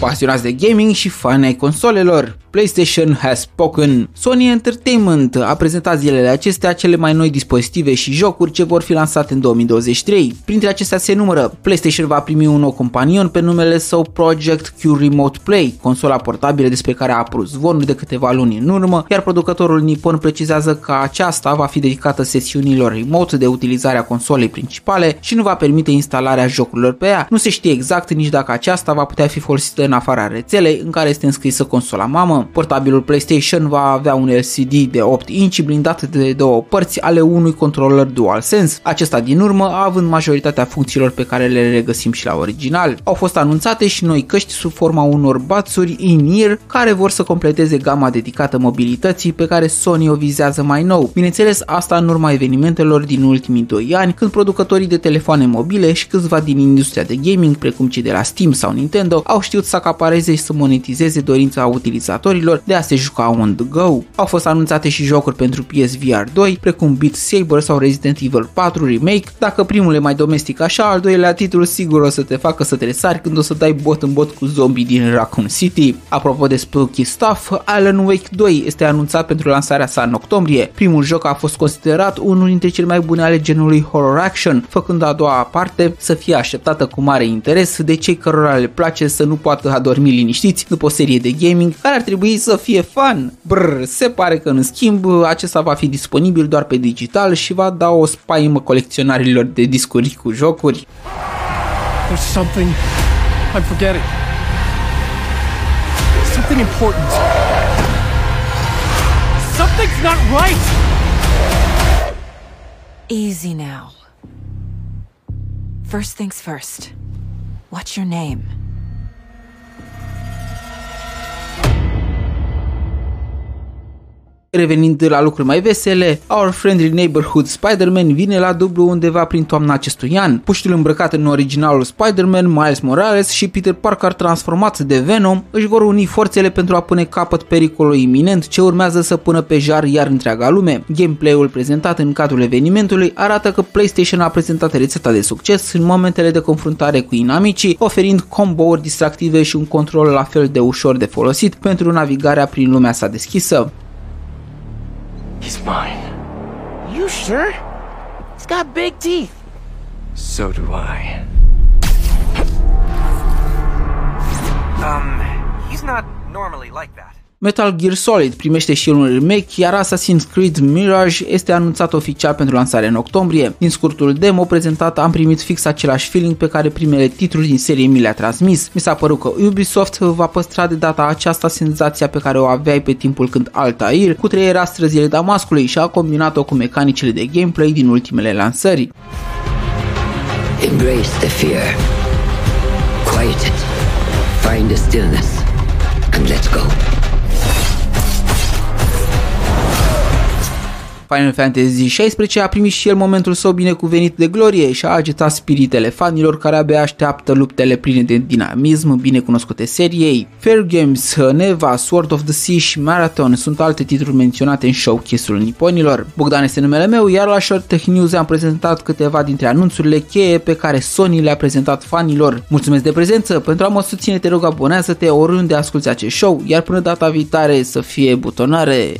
Pasionați de gaming și fani ai consolelor, PlayStation has spoken. Sony Entertainment a prezentat zilele acestea cele mai noi dispozitive și jocuri ce vor fi lansate în 2023. Printre acestea se numără PlayStation va primi un nou companion pe numele său Project Q Remote Play, consola portabilă despre care a apărut zvonuri de câteva luni în urmă, iar producătorul Nippon precizează că aceasta va fi dedicată sesiunilor remote de utilizare a consolei principale și nu va permite instalarea jocurilor pe ea. Nu se știe exact nici dacă aceasta va putea fi folosită în afara rețelei în care este înscrisă consola mamă. Portabilul PlayStation va avea un LCD de 8 inch blindat de două părți ale unui controller DualSense, acesta din urmă având majoritatea funcțiilor pe care le regăsim și la original. Au fost anunțate și noi căști sub forma unor bațuri in-ear care vor să completeze gama dedicată mobilității pe care Sony o vizează mai nou. Bineînțeles, asta în urma evenimentelor din ultimii 2 ani, când producătorii de telefoane mobile și câțiva din industria de gaming, precum cei de la Steam sau Nintendo, au știut să acapareze și să monetizeze dorința utilizatorilor de a se juca on the go. Au fost anunțate și jocuri pentru PSVR 2, precum Beat Saber sau Resident Evil 4 Remake. Dacă primul e mai domestic așa, al doilea titlu sigur o să te facă să te resari când o să dai bot în bot cu zombie din Raccoon City. Apropo de spooky stuff, Alan Wake 2 este anunțat pentru lansarea sa în octombrie. Primul joc a fost considerat unul dintre cele mai bune ale genului horror action, făcând a doua parte să fie așteptată cu mare interes de cei cărora le place să nu poată adormi liniștiți după o serie de gaming care ar trebui să fie fun. Brr, se pare că în schimb acesta va fi disponibil doar pe digital și va da o spaimă colecționarilor de discuri cu jocuri. There's something I'm forgetting. Something important. Something's not right! Easy now. First things first. What's your name? Revenind la lucruri mai vesele, Our Friendly Neighborhood Spider-Man vine la dublu undeva prin toamna acestui an. Puștil îmbrăcat în originalul Spider-Man, Miles Morales și Peter Parker transformați de Venom își vor uni forțele pentru a pune capăt pericolului iminent ce urmează să pună pe jar iar întreaga lume. Gameplay-ul prezentat în cadrul evenimentului arată că PlayStation a prezentat rețeta de succes în momentele de confruntare cu inamicii, oferind combo-uri distractive și un control la fel de ușor de folosit pentru navigarea prin lumea sa deschisă. He's mine. You sure? He's got big teeth. So do I. Um, he's not normally like that. Metal Gear Solid primește și un remake, iar Assassin's Creed Mirage este anunțat oficial pentru lansare în octombrie. Din scurtul demo prezentat am primit fix același feeling pe care primele titluri din serie mi le-a transmis. Mi s-a părut că Ubisoft va păstra de data aceasta senzația pe care o aveai pe timpul când Altair cu treiera străzile Damascului și a combinat-o cu mecanicile de gameplay din ultimele lansări. Embrace the fear. Quiet it. Find the stillness. And let's go. Final Fantasy XVI a primit și el momentul său binecuvenit de glorie și a agitat spiritele fanilor care abia așteaptă luptele pline de dinamism bine cunoscute seriei. Fair Games, Neva, Sword of the Sea și Marathon sunt alte titluri menționate în showcase-ul niponilor. Bogdan este numele meu, iar la Short Tech News am prezentat câteva dintre anunțurile cheie pe care Sony le-a prezentat fanilor. Mulțumesc de prezență, pentru a mă susține te rog abonează-te oriunde asculti acest show, iar până data viitoare să fie butonare.